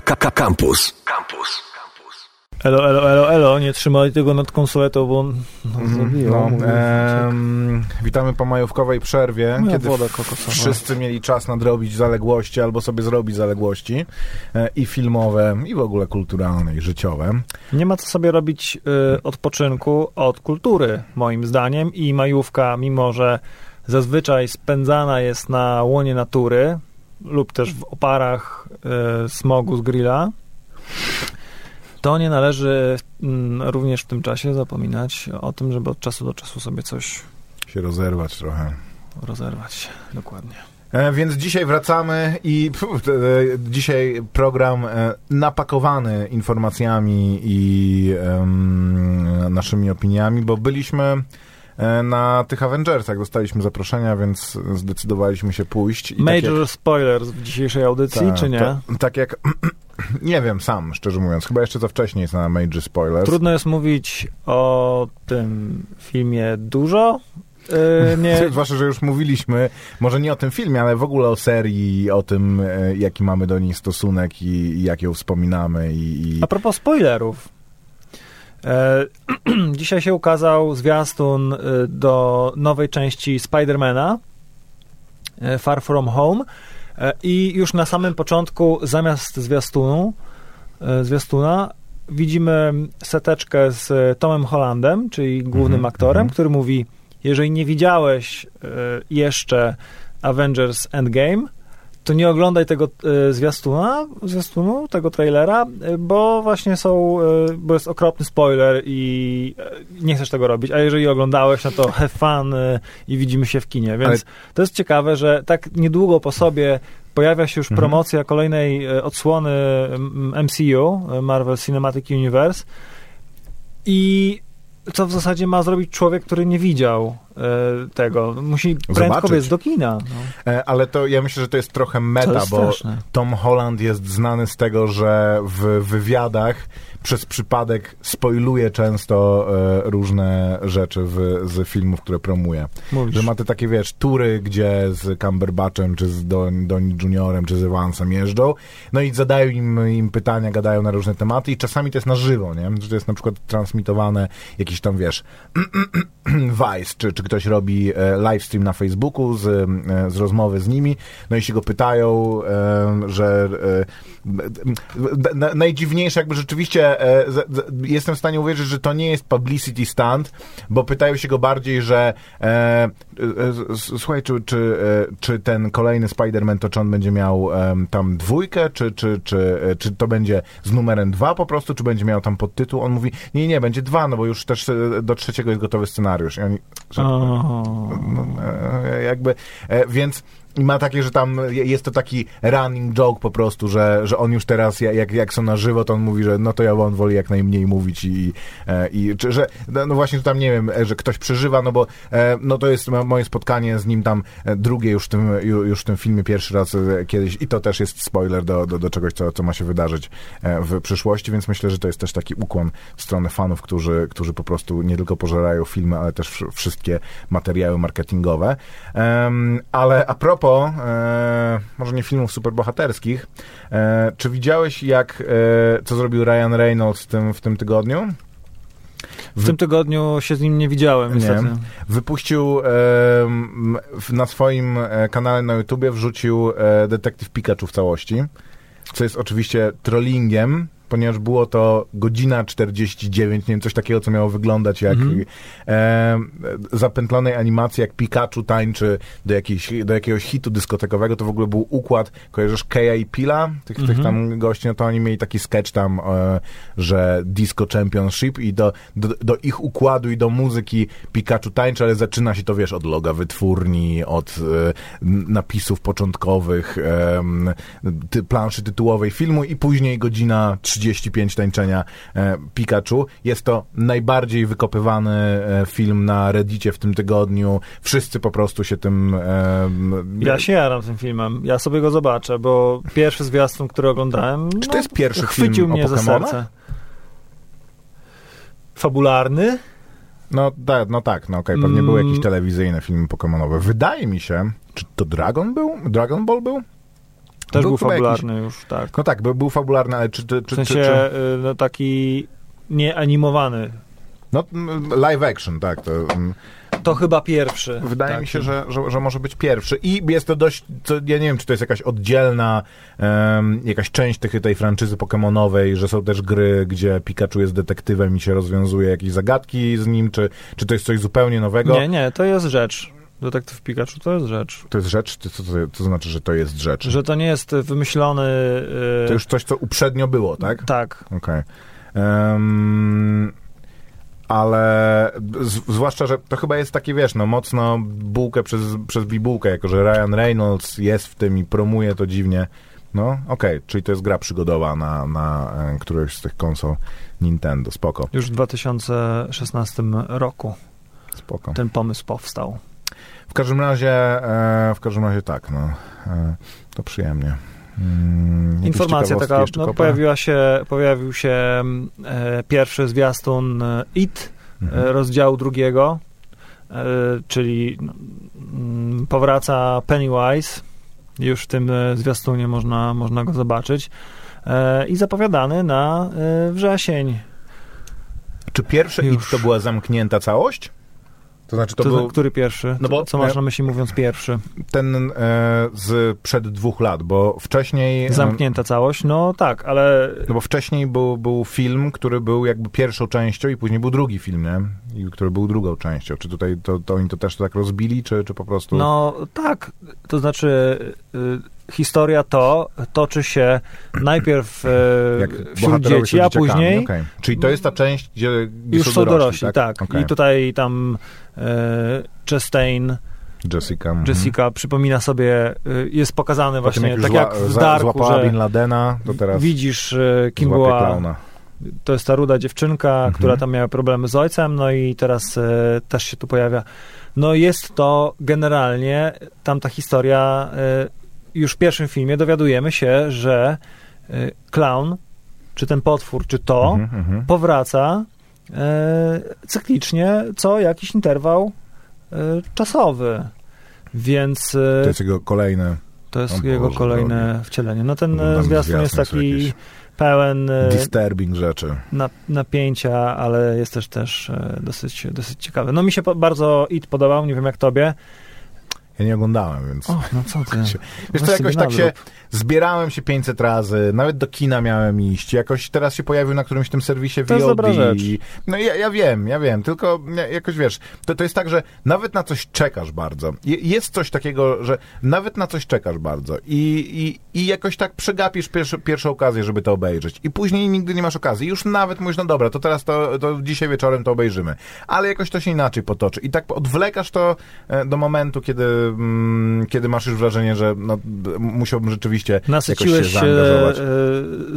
Campus. Campus. Elo, elo, elo, elo, nie trzymaj tego nad konsoletą, bo no, Mhm, zabiło. no, em, witamy po majówkowej przerwie, Moja kiedy wszyscy mieli czas nadrobić zaległości albo sobie zrobić zaległości e, i filmowe, i w ogóle kulturalne, i życiowe. Nie ma co sobie robić y, odpoczynku od kultury, moim zdaniem, i majówka, mimo że zazwyczaj spędzana jest na łonie natury lub też w oparach y, smogu z grilla, to nie należy mm, również w tym czasie zapominać o tym, żeby od czasu do czasu sobie coś Się rozerwać trochę. rozerwać. Dokładnie. E, więc dzisiaj wracamy i pff, e, dzisiaj program e, napakowany informacjami i em, naszymi opiniami, bo byliśmy e, na tych Avengersach, dostaliśmy zaproszenia, więc zdecydowaliśmy się pójść. I tak Major spoilers w dzisiejszej audycji, jak, czy nie? To, tak jak, nie wiem sam, szczerze mówiąc, chyba jeszcze za wcześnie jest na Major Spoilers. Trudno jest mówić o tym filmie dużo. Yy, nie, Zwłaszcza, że już mówiliśmy, może nie o tym filmie, ale w ogóle o serii, o tym, e, jaki mamy do niej stosunek i, i jak ją wspominamy. I, i... a propos spoilerów. E, dzisiaj się ukazał zwiastun y, do nowej części Spidermana e, Far From Home e, i już na samym początku zamiast zwiastunu e, zwiastuna widzimy seteczkę z Tomem Hollandem, czyli głównym Mhm, aktorem, mhm. który mówi jeżeli nie widziałeś e, jeszcze Avengers Endgame, to nie oglądaj tego e, zwiastuna, zwiastunu, tego trailera, e, bo właśnie są, e, bo jest okropny spoiler i nie chcesz tego robić, a jeżeli oglądałeś, no to have fun i widzimy się w kinie, więc to jest ciekawe, że tak niedługo po sobie pojawia się już Mhm. promocja kolejnej odsłony MCU, Marvel Cinematic Universe i co w zasadzie ma zrobić człowiek, który nie widział e, tego. Musi prędko biec do kina. No. E, Ale to ja myślę, że to jest trochę meta, jest bo straszne. Tom Holland jest znany z tego, że w wywiadach przez przypadek spoiluje często e, różne rzeczy w, z filmów, które promuje. Mówisz. Że ma te takie, wiesz, tury, gdzie z Cumberbatchem, czy z Don, Donnie Juniorem, czy z Evansem jeżdżą, no i zadają im, im pytania, gadają na różne tematy i czasami to jest na żywo, nie? Że to jest na przykład transmitowane jakiś tam, wiesz, Vice, czy, czy ktoś robi e, livestream na Facebooku z, e, z rozmowy z nimi, no i się go pytają, e, że e, na, najdziwniejsze jakby rzeczywiście e, z, z, jestem w stanie uwierzyć, że to nie jest publicity stunt, bo pytają się go bardziej, że e, e, słuchaj, czy, czy, e, czy ten kolejny Spider-Man, to czy on będzie miał tam dwójkę, czy, czy, czy, e, czy to będzie z numerem dwa po prostu, czy będzie miał tam podtytuł? On mówi, nie, nie, będzie dwa, no bo już też do trzeciego jest gotowy scenariusz. I oni, że, no, jakby, więc ma takie, że tam jest to taki running joke po prostu, że, że on już teraz, ja- jak, jak są na żywo, to on mówi, że no to ja on woli jak najmniej mówić i, e, i czy, że, no no właśnie, że tam nie wiem, e, że ktoś przeżywa, no bo e, no to jest mo- moje spotkanie z nim tam drugie już w tym, ju- już w tym filmie, pierwszy raz kiedyś i to też jest spoiler do, do, do czegoś, co, co ma się wydarzyć w przyszłości, więc myślę, że to jest też taki ukłon w stronę fanów, którzy, którzy po prostu nie tylko pożerają filmy, ale też wsz- wszystkie materiały marketingowe. Ale a propos, e, może nie filmów superbohaterskich, e, czy widziałeś jak, e, co zrobił Ryan Reynolds w tym, w tym tygodniu? W tym tygodniu się z nim nie widziałem, Nie. Wypuścił em, w- na swoim e, kanale na YouTubie, wrzucił e, Detektyw Pikachu w całości, co jest oczywiście trollingiem, ponieważ było to godzina 49, nie wiem, coś takiego, co miało wyglądać jak Mhm. e, zapętlonej animacji, jak Pikachu tańczy do, jakiejś, do jakiegoś hitu dyskotekowego, to w ogóle był układ, kojarzysz Keja i Pila, tych, tych Mhm. tam gości, no to oni mieli taki sketch tam, e, że Disco Championship i do, do, do ich układu i do muzyki Pikachu tańczy, ale zaczyna się to, wiesz, od loga wytwórni, od e, napisów początkowych, ty, planszy tytułowej filmu i później godzina 35 tańczenia e, Pikachu. Jest to najbardziej wykopywany e, film na Reddicie w tym tygodniu. Wszyscy po prostu się tym... em, Ja się jaram tym filmem. Ja sobie go zobaczę, bo pierwszy zwiastun, który oglądałem, Czy to no, jest pierwszy chwycił film o mnie za serce. Fabularny? No, da, no tak, no okej, pewnie Mm. były jakieś telewizyjne filmy pokemonowe. Wydaje mi się, czy to Dragon był? Dragon Ball był? Też Był był, fabularny już, tak. No tak, był, był fabularny, ale czy... czy, W czy, sensie czy, czy y, no, taki nieanimowany. no, live action, tak. To, mm, To chyba pierwszy. Wydaje mi się, że, że, że może być pierwszy. I jest to dość, to, ja nie wiem, czy to jest jakaś oddzielna, em, jakaś część tych, tej franczyzy pokemonowej, że są też gry, gdzie Pikachu jest detektywem i się rozwiązuje jakieś zagadki z nim, czy, czy to jest coś zupełnie nowego? Nie, nie, to jest rzecz. Detektyw Pikachu to jest rzecz. To jest rzecz? Co, co, co to znaczy, że to jest rzecz? Że to nie jest wymyślony... y, To już coś, co uprzednio było, tak? Tak. Okej. Em, ale z, zwłaszcza, że to chyba jest takie, wiesz, no mocno bułkę przez, przez bibułkę, jako że Ryan Reynolds jest w tym i promuje to dziwnie. No, okej, czyli to jest gra przygodowa na, na e, którejś z tych konsol Nintendo. Spoko, Już w 2016 roku spoko. ten pomysł powstał. W każdym razie, e, w każdym razie tak, no. E, to przyjemnie. Mm, Informacja taka, no, pojawiła się, pojawił się mm, e, pierwszy zwiastun e, IT, Mhm. rozdziału drugiego, czyli mm, powraca Pennywise. Już w tym zwiastunie można, można go zobaczyć. I zapowiadany na wrzesień. Czy pierwsze Już. IT to była zamknięta całość? To znaczy to, To, był Który pierwszy? No bo- Co masz na myśli mówiąc pierwszy? ten e, z przed dwóch lat, bo wcześniej... Zamknięta całość? No tak, ale No bo wcześniej był, był film, który był jakby pierwszą częścią i później był drugi film, nie? I który był drugą częścią. Czy tutaj to, to oni to też tak rozbili, czy, czy po prostu... No tak, to znaczy y, historia to toczy się najpierw jak wśród dzieci, a później okej. Czyli to jest ta część, gdzie, gdzie już są dorośli, tak. Okej. I tutaj tam y, Chastain, Jessica. mhm. Jessica przypomina sobie, y, jest pokazane Po tym, właśnie, już tak jak w Darku, złapała Bin że Ladena, to teraz widzisz y, kim była, klauna. to jest ta ruda dziewczynka, Mhm. która tam miała problemy z ojcem, no i teraz e, też się tu pojawia. No jest to generalnie, tamta historia, e, już w pierwszym filmie dowiadujemy się, że e, clown, czy ten potwór, czy to, Mhm, mhm. powraca e, cyklicznie co jakiś interwał e, czasowy. Więc e, To jest jego kolejne to jest jego Boże kolejne wcielenie. No ten Oglądam e, zwiastun jest taki pełen e, disturbing rzeczy. na, napięcia, ale jest też też dosyć, dosyć ciekawy. No mi się bardzo IT podobał, nie wiem jak tobie. Ja nie oglądałem, więc... O, no co ty. Wiesz co, jakoś tak się zbierałem się 500 razy, nawet do kina miałem iść, jakoś teraz się pojawił na którymś tym serwisie To jest VOD. dobra rzecz. No ja, ja wiem, ja wiem, tylko ja- jakoś wiesz, to, to jest tak, że nawet na coś czekasz bardzo. Je, jest coś takiego, że nawet na coś czekasz bardzo i, i, i jakoś tak przegapisz pierwszy, pierwszą okazję, żeby to obejrzeć i później nigdy nie masz okazji. Już nawet mówisz, no dobra, to teraz to, to dzisiaj wieczorem to obejrzymy. Ale jakoś to się inaczej potoczy i tak odwlekasz to e, do momentu, kiedy, kiedy masz już wrażenie, że no, musiałbym rzeczywiście Nasyciłeś jakoś się się zaangażować. e,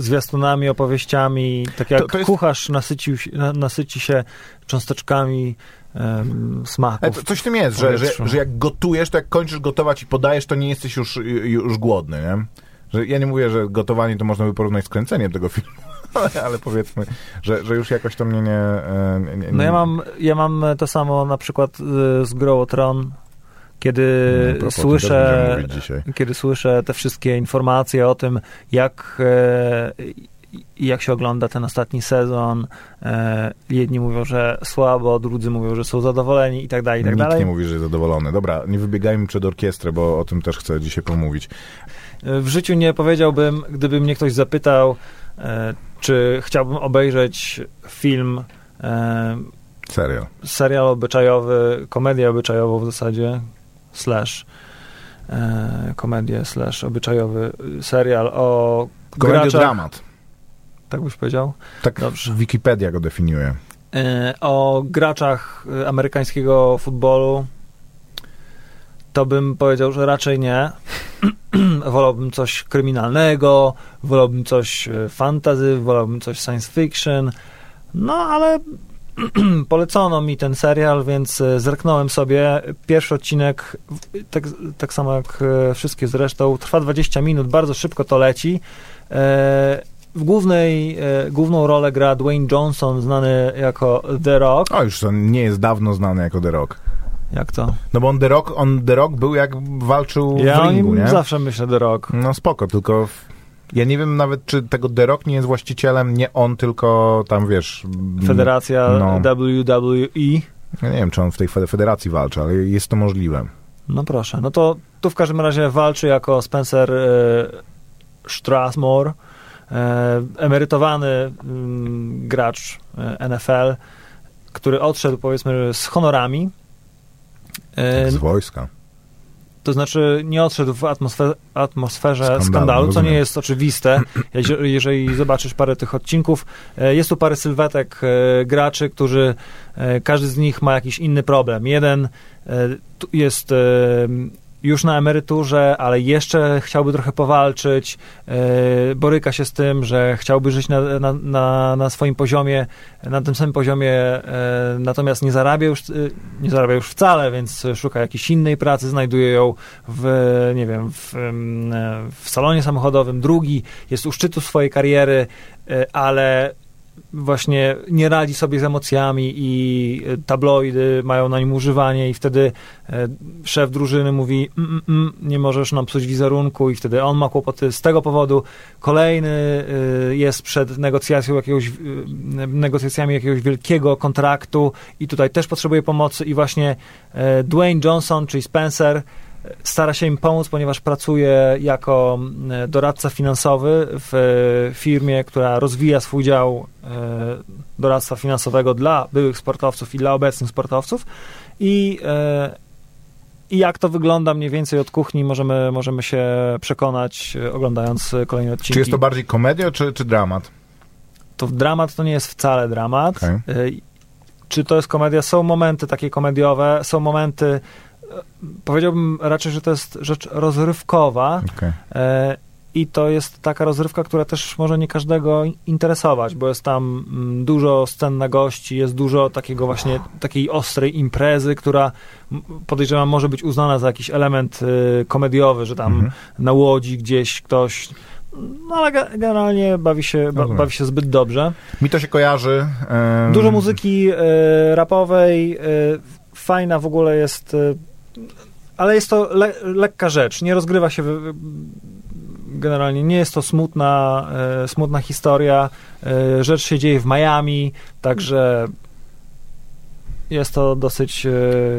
zwiastunami, opowieściami, tak jak To- to jest- kucharz nasycił, nasyci się cząsteczkami em, smaków. To, coś w tym jest, że, że, że jak gotujesz, to jak kończysz gotować i podajesz, to nie jesteś już, już głodny, nie? Że ja nie mówię, że gotowanie to można by porównać z kręceniem tego filmu, ale, ale powiedzmy, że, że już jakoś to mnie nie... e, nie, nie No ja mam, ja mam to samo na przykład y, z o Tron, kiedy No, słyszę kiedy słyszę te wszystkie informacje o tym, jak, e, jak się ogląda ten ostatni sezon, e, jedni mówią, że słabo, drudzy mówią, że są zadowoleni i tak dalej, i tak Nikt dalej. nie mówi, że jest zadowolony. Dobra, nie wybiegajmy przed orkiestrę, bo o tym też chcę dzisiaj pomówić. W życiu nie powiedziałbym, gdyby mnie ktoś zapytał, e, czy chciałbym obejrzeć film, Serio. serial obyczajowy, komedię obyczajową w zasadzie, slash e, komedię, slash obyczajowy serial o Komedia graczach, dramat. tak byś powiedział, Tak Dobrze. Wikipedia go definiuje. e, o graczach amerykańskiego futbolu, to bym powiedział, że raczej nie. wolałbym coś kryminalnego, wolałbym coś e, fantasy, wolałbym coś science fiction, no ale polecono mi ten serial, więc e, zerknąłem sobie. Pierwszy odcinek, tak, tak samo jak e, wszystkie zresztą, trwa 20 minut, bardzo szybko to leci. E, W głównej, główną rolę gra Dwayne Johnson, znany jako The Rock. O, już on nie jest dawno znany jako The Rock. Jak to? No bo on The Rock, on The Rock był jak walczył Ja w ringu, nie? zawsze myślę The Rock. No spoko, tylko w- ja nie wiem nawet, czy tego The Rock nie jest właścicielem, nie on, tylko tam, wiesz... mm, Federacja No. WWE. Ja nie wiem, czy on w tej fede- federacji walczy, ale jest to możliwe. No proszę. No to tu w każdym razie walczy jako Spencer e, Strasmore, e, emerytowany mm, gracz e, NFL, który odszedł powiedzmy z honorami. E, Z wojska. To znaczy nie odszedł w atmosfe- atmosferze Skandalu, skandalu, co rozumiem. nie jest oczywiste. Jeżeli zobaczysz parę tych odcinków, e, jest tu parę sylwetek e, graczy, którzy, e, każdy z nich ma jakiś inny problem. Jeden jest już na emeryturze, ale jeszcze chciałby trochę powalczyć, e, boryka się z tym, że chciałby żyć na, na, na, na swoim poziomie, na tym samym poziomie, e, natomiast nie zarabia już, e, nie zarabia już wcale, więc szuka jakiejś innej pracy, znajduje ją w, nie wiem, w, w salonie samochodowym. Drugi jest u szczytu swojej kariery, ale właśnie nie radzi sobie z emocjami i e, tabloidy mają na nim używanie i wtedy e, szef drużyny mówi mm, mm, mm, nie możesz nam psuć wizerunku i wtedy on ma kłopoty z tego powodu. Kolejny e, jest przed negocjacją jakiegoś, negocjacjami jakiegoś wielkiego kontraktu i tutaj też potrzebuje pomocy i właśnie Dwayne Johnson, czyli Spencer stara się im pomóc, ponieważ pracuje jako e, doradca finansowy w e, firmie, która rozwija swój dział e, doradztwa finansowego dla byłych sportowców i dla obecnych sportowców i i jak to wygląda mniej więcej od kuchni, możemy, możemy się przekonać, oglądając kolejne odcinki. Czy jest to bardziej komedia, czy, czy dramat? to dramat to nie jest wcale dramat. Okej. Y, Czy to jest komedia? Są momenty takie komediowe, są momenty, powiedziałbym raczej, że to jest rzecz rozrywkowa Okej. y, i to jest taka rozrywka, która też może nie każdego interesować, bo jest tam mm, dużo scen na gości, jest dużo takiego właśnie, takiej ostrej imprezy, która podejrzewam może być uznana za jakiś element y, komediowy, że tam Mhm. na łodzi gdzieś ktoś no ale ge- generalnie bawi się, ba, bawi się zbyt dobrze. Mi to się kojarzy. Dużo muzyki e, rapowej, e, fajna w ogóle jest, e, ale jest to le, lekka rzecz, nie rozgrywa się generalnie, nie jest to smutna, e, smutna historia, e, rzecz się dzieje w Miami, także jest to dosyć e,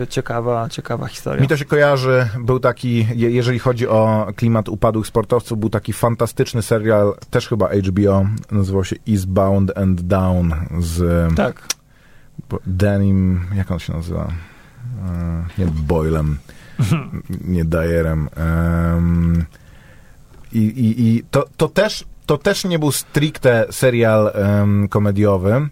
ciekawa, ciekawa historia. Mi to się kojarzy, był taki, je- jeżeli chodzi o klimat upadłych sportowców, był taki fantastyczny serial, też chyba HBO, nazywał się Eastbound and Down z Tak, Denim, jak on się nazywa? E, Nie Boylem, nie Dyerem. Em, I, i, i to, to, też, to też nie był stricte serial em, komediowy,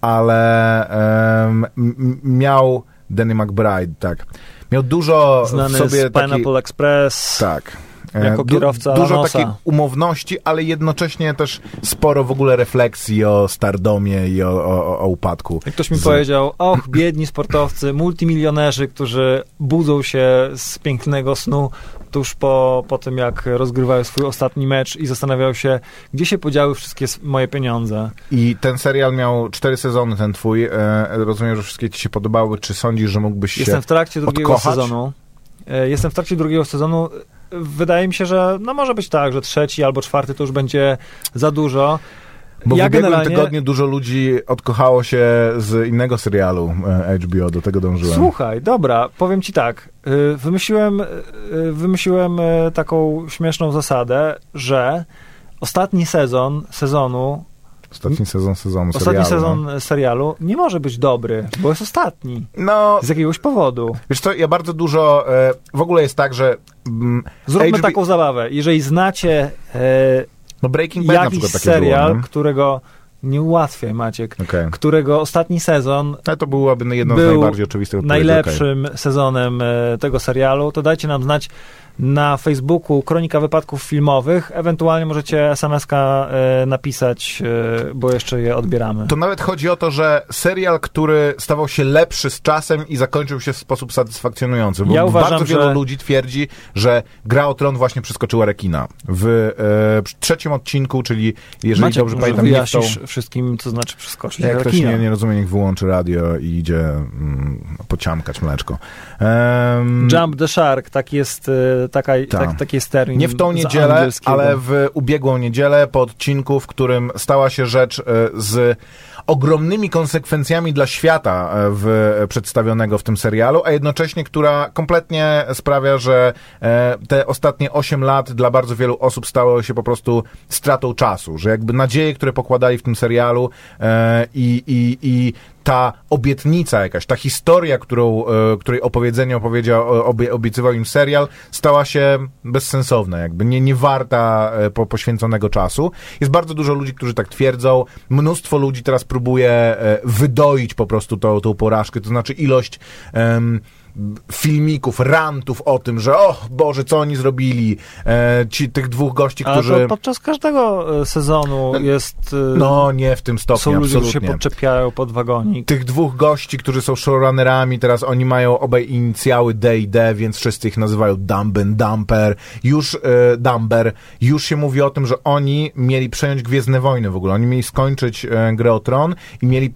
ale em, m- m- miał Danny McBride, tak. Miał dużo w znany sobie z Pineapple takiej... Express. Tak. E, Jako kierowca Dużo Lanosa. takiej umowności, ale jednocześnie też sporo w ogóle refleksji o stardomie i o, o, o upadku. Jak ktoś mi Z- powiedział, och, biedni sportowcy, multimilionerzy, którzy budzą się z pięknego snu tuż po, po tym, jak rozgrywają swój ostatni mecz i zastanawiają się, gdzie się podziały wszystkie moje pieniądze. I ten serial miał cztery sezony, ten twój. E, rozumiem, że wszystkie ci się podobały. Czy sądzisz, że mógłbyś się... Jestem w trakcie drugiego odkochać? sezonu. E, Jestem w trakcie drugiego sezonu. Wydaje mi się, że no może być tak, że trzeci albo czwarty to już będzie za dużo. Bo ja w ubiegłym generalnie- tygodniu dużo ludzi odkochało się z innego serialu e, HBO, do tego dążyłem. Słuchaj, dobra, powiem ci tak. y, Wymyśliłem, y, wymyśliłem y, taką śmieszną zasadę, że ostatni sezon sezonu, Ostatni sezon sezonu ostatni serialu. sezon serialu nie może być dobry, bo jest ostatni. No, Z jakiegoś powodu. wiesz co, ja bardzo dużo... E, w ogóle jest tak, że... Mm, Zróbmy HBO taką zabawę. Jeżeli znacie e, no Breaking Bad na jakiś przykład takie serial, było, nie? którego nie ułatwiaj, Maciek, Okej. którego ostatni sezon Ale to byłoby jedno z najbardziej oczywistych najlepszym sezonem e, tego serialu, to dajcie nam znać. Na Facebooku Kronika Wypadków Filmowych. Ewentualnie możecie SMS-ka e, napisać, e, bo jeszcze je odbieramy. To nawet chodzi o to, że serial, który stawał się lepszy z czasem i zakończył się w sposób satysfakcjonujący. Bo Ja uważam, bardzo wielu że- ludzi twierdzi, że Gra o Tron właśnie przeskoczyła rekina. W e, trzecim odcinku, czyli jeżeli Maciek, dobrze pamiętam, w tą... wszystkim, co znaczy przeskoczyć Jak ktoś nie, nie rozumie, niech wyłączy radio i idzie mm, pociamkać mleczko. Em, Jump the Shark, tak jest, e, taka, Tak. tak, taki jest termin Nie w tą niedzielę, ale w ubiegłą niedzielę po odcinku, w którym stała się rzecz e, z ogromnymi konsekwencjami dla świata e, w, przedstawionego w tym serialu, a jednocześnie, która kompletnie sprawia, że e, te ostatnie 8 lat dla bardzo wielu osób stało się po prostu stratą czasu, że jakby nadzieje, które pokładali w tym serialu e, i, i, i ta obietnica jakaś, ta historia, którą, której opowiedzenie opowiedział, obie, obiecywał im serial, stała się bezsensowna, jakby nie, nie warta po, poświęconego czasu. Jest bardzo dużo ludzi, którzy tak twierdzą. Mnóstwo ludzi teraz próbuje e, wydoić po prostu tą, tą porażkę, to znaczy ilość em, filmików, rantów o tym, że o Boże, co oni zrobili, e, ci, tych dwóch gości, którzy... to podczas każdego e, sezonu jest... e, No, nie w tym stopniu, są ludzie, którzy się absolutnie. podczepiają pod wagonik. tych dwóch gości, którzy są showrunnerami, teraz oni mają obaj inicjały D i D, więc wszyscy ich nazywają Dumb and Dumper. Już e, Dumber, już się mówi o tym, że oni mieli przejąć Gwiezdne Wojny w ogóle. Oni mieli skończyć e, Grę o Tron i mieli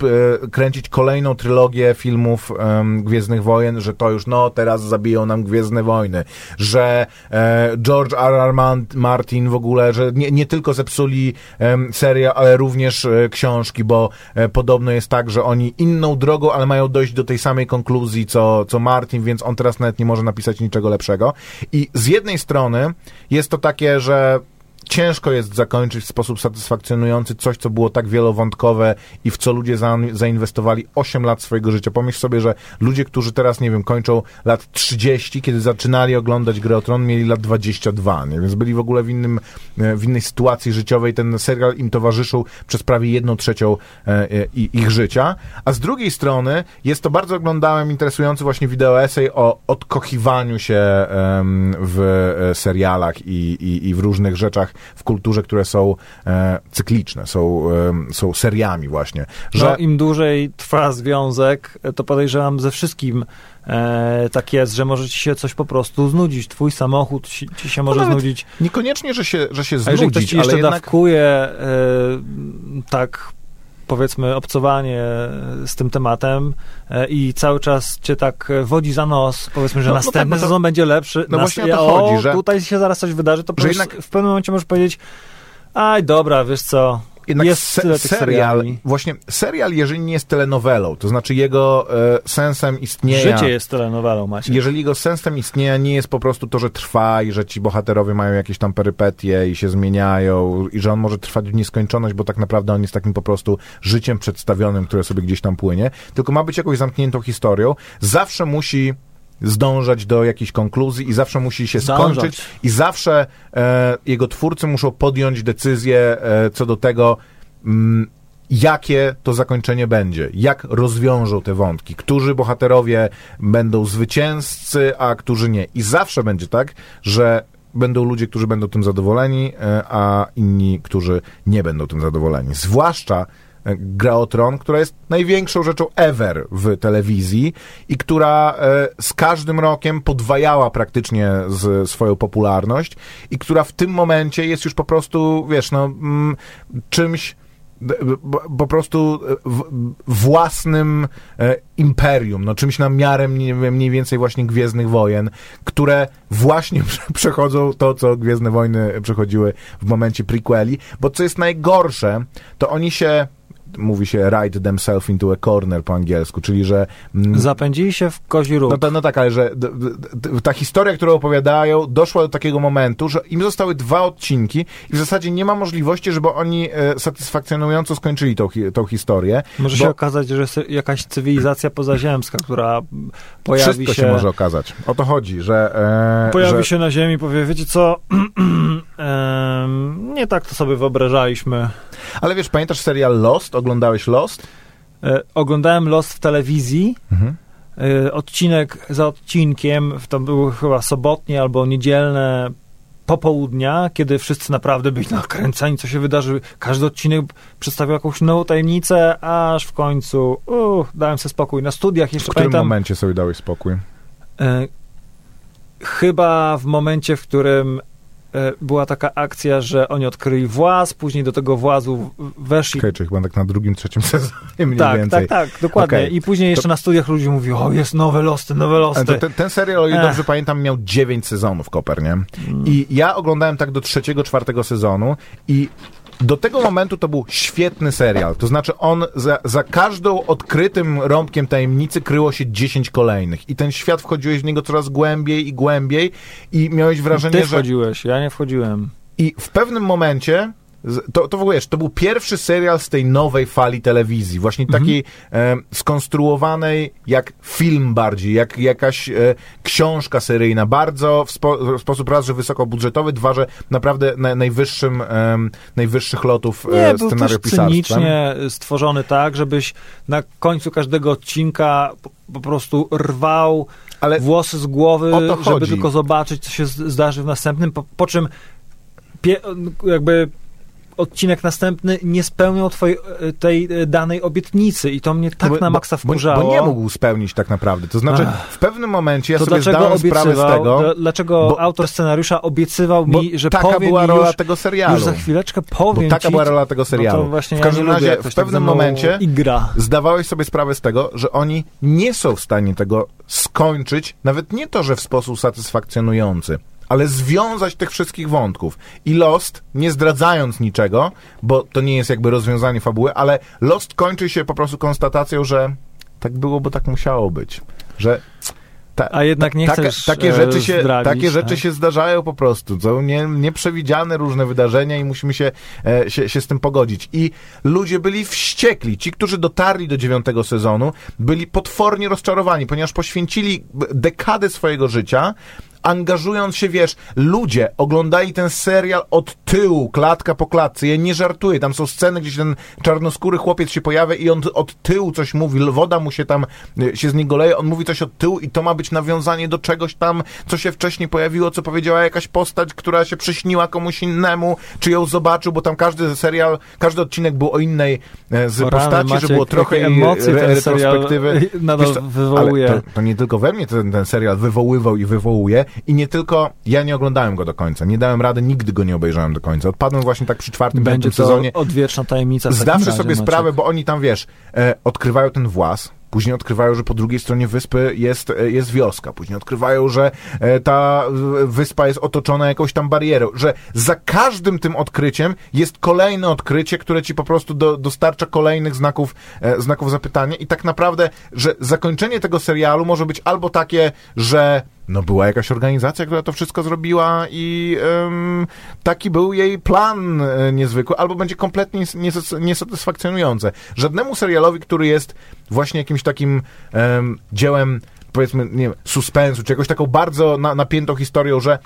e, kręcić kolejną trylogię filmów Gwiezdnych Wojen, że to już, no, teraz zabiją nam Gwiezdne Wojny. Że e, George R. R. Martin w ogóle, że nie, nie tylko zepsuli em, serię, ale również e, książki, bo e, podobno jest tak, że oni inną drogą, ale mają dojść do tej samej konkluzji, co, co Martin, więc on teraz nawet nie może napisać niczego lepszego. I z jednej strony jest to takie, że ciężko jest zakończyć w sposób satysfakcjonujący coś, co było tak wielowątkowe i w co ludzie za, zainwestowali 8 lat swojego życia. Pomyśl sobie, że ludzie, którzy teraz, nie wiem, kończą lat 30, kiedy zaczynali oglądać Grę o Tron, mieli lat 22, nie? więc byli w ogóle w, innym, e, w innej sytuacji życiowej. Ten serial im towarzyszył przez prawie jedną trzecią e, e, ich życia. A z drugiej strony jest to bardzo oglądałem interesujący właśnie wideo esej o odkochiwaniu się w serialach i, i, i w różnych rzeczach w kulturze, które są e, cykliczne, są, em, są seriami właśnie. Że No, im dłużej trwa związek, to podejrzewam ze wszystkim e, tak jest, że może ci się coś po prostu znudzić. Twój samochód ci, ci się może nawet znudzić. niekoniecznie, że się, że się A jeżeli ktoś znudzić, ci jeszcze jednak... dawkuje e, tak powiedzmy obcowanie z tym tematem e, i cały czas cię tak e, wodzi za nos, powiedzmy, że No, no tak, następny bo to- sezon będzie lepszy. no właśnie o to chodzi, że- tutaj się zaraz coś wydarzy, to że jednak- w pewnym momencie możesz powiedzieć aj, dobra, wiesz co, Jednak jest se- serial, właśnie serial, jeżeli nie jest telenowelą, to znaczy jego e, sensem istnienia... Życie jest telenowelą, Macie. Jeżeli jego sensem istnienia nie jest po prostu to, że trwa i że ci bohaterowie mają jakieś tam perypetie i się zmieniają i że on może trwać w nieskończoność, bo tak naprawdę on jest takim po prostu życiem przedstawionym, które sobie gdzieś tam płynie, tylko ma być jakąś zamkniętą historią, zawsze musi zdążać do jakiejś konkluzji i zawsze musi się Zdążać. skończyć i zawsze e, jego twórcy muszą podjąć decyzję e, co do tego, mm, jakie to zakończenie będzie, jak rozwiążą te wątki, którzy bohaterowie będą zwycięzcy, a którzy nie. I zawsze będzie tak, że będą ludzie, którzy będą tym zadowoleni, e, a inni, którzy nie będą tym zadowoleni. Zwłaszcza Gra o Tron, która jest największą rzeczą ever w telewizji i która e, z każdym rokiem podwajała praktycznie z, swoją popularność i która w tym momencie jest już po prostu, wiesz, no, mm, czymś po prostu w, własnym e, imperium, no czymś na miarę mniej, więcej właśnie Gwiezdnych Wojen, które właśnie prze- przechodzą to, co Gwiezdne Wojny przechodziły w momencie prequeli, bo co jest najgorsze, to oni się mówi się ride themselves into a corner po angielsku, czyli że mm, Zapędzili się w kozi róg. no, to, no tak, ale że d, d, ta historia, którą opowiadają, doszła do takiego momentu, że im zostały dwa odcinki i w zasadzie nie ma możliwości, żeby oni e, satysfakcjonująco skończyli tą, tą historię. Może bo się okazać, że jest jakaś cywilizacja pozaziemska, która pojawi Wszystko się, się może okazać. O to chodzi, że... E, pojawi że się na Ziemi i powie, wiecie co, em, nie tak to sobie wyobrażaliśmy. ale wiesz, pamiętasz serial Lost? Oglądałeś Lost? E, oglądałem Lost w telewizji, Mhm. y, odcinek za odcinkiem, to były chyba sobotnie albo niedzielne popołudnia, kiedy wszyscy naprawdę byli nakręceni, co się wydarzy. Każdy odcinek przedstawiał jakąś nową tajemnicę, aż w końcu uh, dałem sobie spokój. Na studiach jeszcze W którym pamiętam... momencie sobie dałeś spokój? E, chyba w momencie, w którym e, była taka akcja, że oni odkryli właz, później do tego włazu weszli. Okej, czyli chyba tak na drugim, trzecim sezonie mniej tak, więcej. tak, tak, dokładnie. Okej. I później jeszcze na studiach ludzie mówią, o jest nowe losty, nowe Ale losty. To, ten, ten serial, o ile dobrze pamiętam, miał dziewięć sezonów, Koper, nie? I ja oglądałem tak do trzeciego, czwartego sezonu i do tego momentu to był świetny serial. To znaczy on za, za każdą odkrytym rąbkiem tajemnicy kryło się 10 kolejnych. I ten świat wchodziłeś w niego coraz głębiej i głębiej i miałeś wrażenie, Ty że... wchodziłeś, ja nie wchodziłem. I w pewnym momencie to, to w ogóle, wiesz, to był pierwszy serial z tej nowej fali telewizji, właśnie takiej e, skonstruowanej jak film bardziej, jak jakaś e, książka seryjna, bardzo w, spo, w sposób raz, że wysokobudżetowy, dwa, że naprawdę na, najwyższym, em, najwyższych lotów Nie, e, był też scenariopisarstwem. cynicznie stworzony tak, żebyś na końcu każdego odcinka po, po prostu rwał Ale włosy z głowy, żeby tylko zobaczyć, co się zdarzy w następnym, po, po czym pie, jakby odcinek następny nie spełniał twojej, e, tej e, danej obietnicy i to mnie tak bo- na maksa bo, wkurzało. bo nie mógł spełnić tak naprawdę. To znaczy, w pewnym momencie ja to sobie dlaczego zdałem sprawę z tego, dlaczego bo- autor scenariusza obiecywał bo mi, że taka powie była rola już, tego serialu. już za chwileczkę powiem Bo taka ci, była rola tego serialu. No to właśnie w ja każdym lubię, razie, w tak pewnym mną momencie igra. zdawałeś sobie sprawę z tego, że oni nie są w stanie tego skończyć, nawet nie to, że w sposób satysfakcjonujący, ale związać tych wszystkich wątków. I Lost, nie zdradzając niczego, bo to nie jest jakby rozwiązanie fabuły, ale Lost kończy się po prostu konstatacją, że tak było, bo tak musiało być. Że ta, A jednak nie taka- chcesz takie e, rzeczy się, zdradzić, takie rzeczy tak? się zdarzają po prostu. Są nie, nieprzewidziane różne wydarzenia i musimy się, e, się, się z tym pogodzić. I ludzie byli wściekli. Ci, którzy dotarli do dziewiątego sezonu, byli potwornie rozczarowani, ponieważ poświęcili dekady swojego życia angażując się, wiesz, ludzie oglądali ten serial od tyłu, klatka po klatce. Ja nie żartuję, tam są sceny, gdzie się ten czarnoskóry chłopiec się pojawia i on od tyłu coś mówi, woda mu się tam, y, się z niego leje, on mówi coś od tyłu i to ma być nawiązanie do czegoś tam, co się wcześniej pojawiło, co powiedziała jakaś postać, która się przyśniła komuś innemu, czy ją zobaczył, bo tam każdy serial, każdy odcinek był o innej e, z postaci, że Maciek, było trochę jej emocje re- retrospektywy. nadal Wiesz wywołuje. To, to nie tylko we mnie ten, ten serial wywoływał i wywołuje i nie tylko, ja nie oglądałem go do końca, nie dałem rady, nigdy go nie obejrzałem do końca. Odpadłem właśnie tak przy czwartym, Będzie to sezonie. odwieczna tajemnica. Zdawszy sobie sprawę, bo oni tam, wiesz, e, odkrywają ten włas, Później odkrywają, że po drugiej stronie wyspy jest, e, jest wioska. Później odkrywają, że e, ta wyspa jest otoczona jakąś tam barierą. Że za każdym tym odkryciem jest kolejne odkrycie, które ci po prostu do, dostarcza kolejnych znaków, e, znaków zapytania. I tak naprawdę, że zakończenie tego serialu może być albo takie, że no była jakaś organizacja, która to wszystko zrobiła i em, taki był jej plan niezwykły, albo będzie kompletnie nies- niesatysfakcjonujące. Żadnemu serialowi, który jest właśnie jakimś takim em, dziełem, powiedzmy, nie wiem, suspensu, czy jakąś taką bardzo na, napiętą historią, że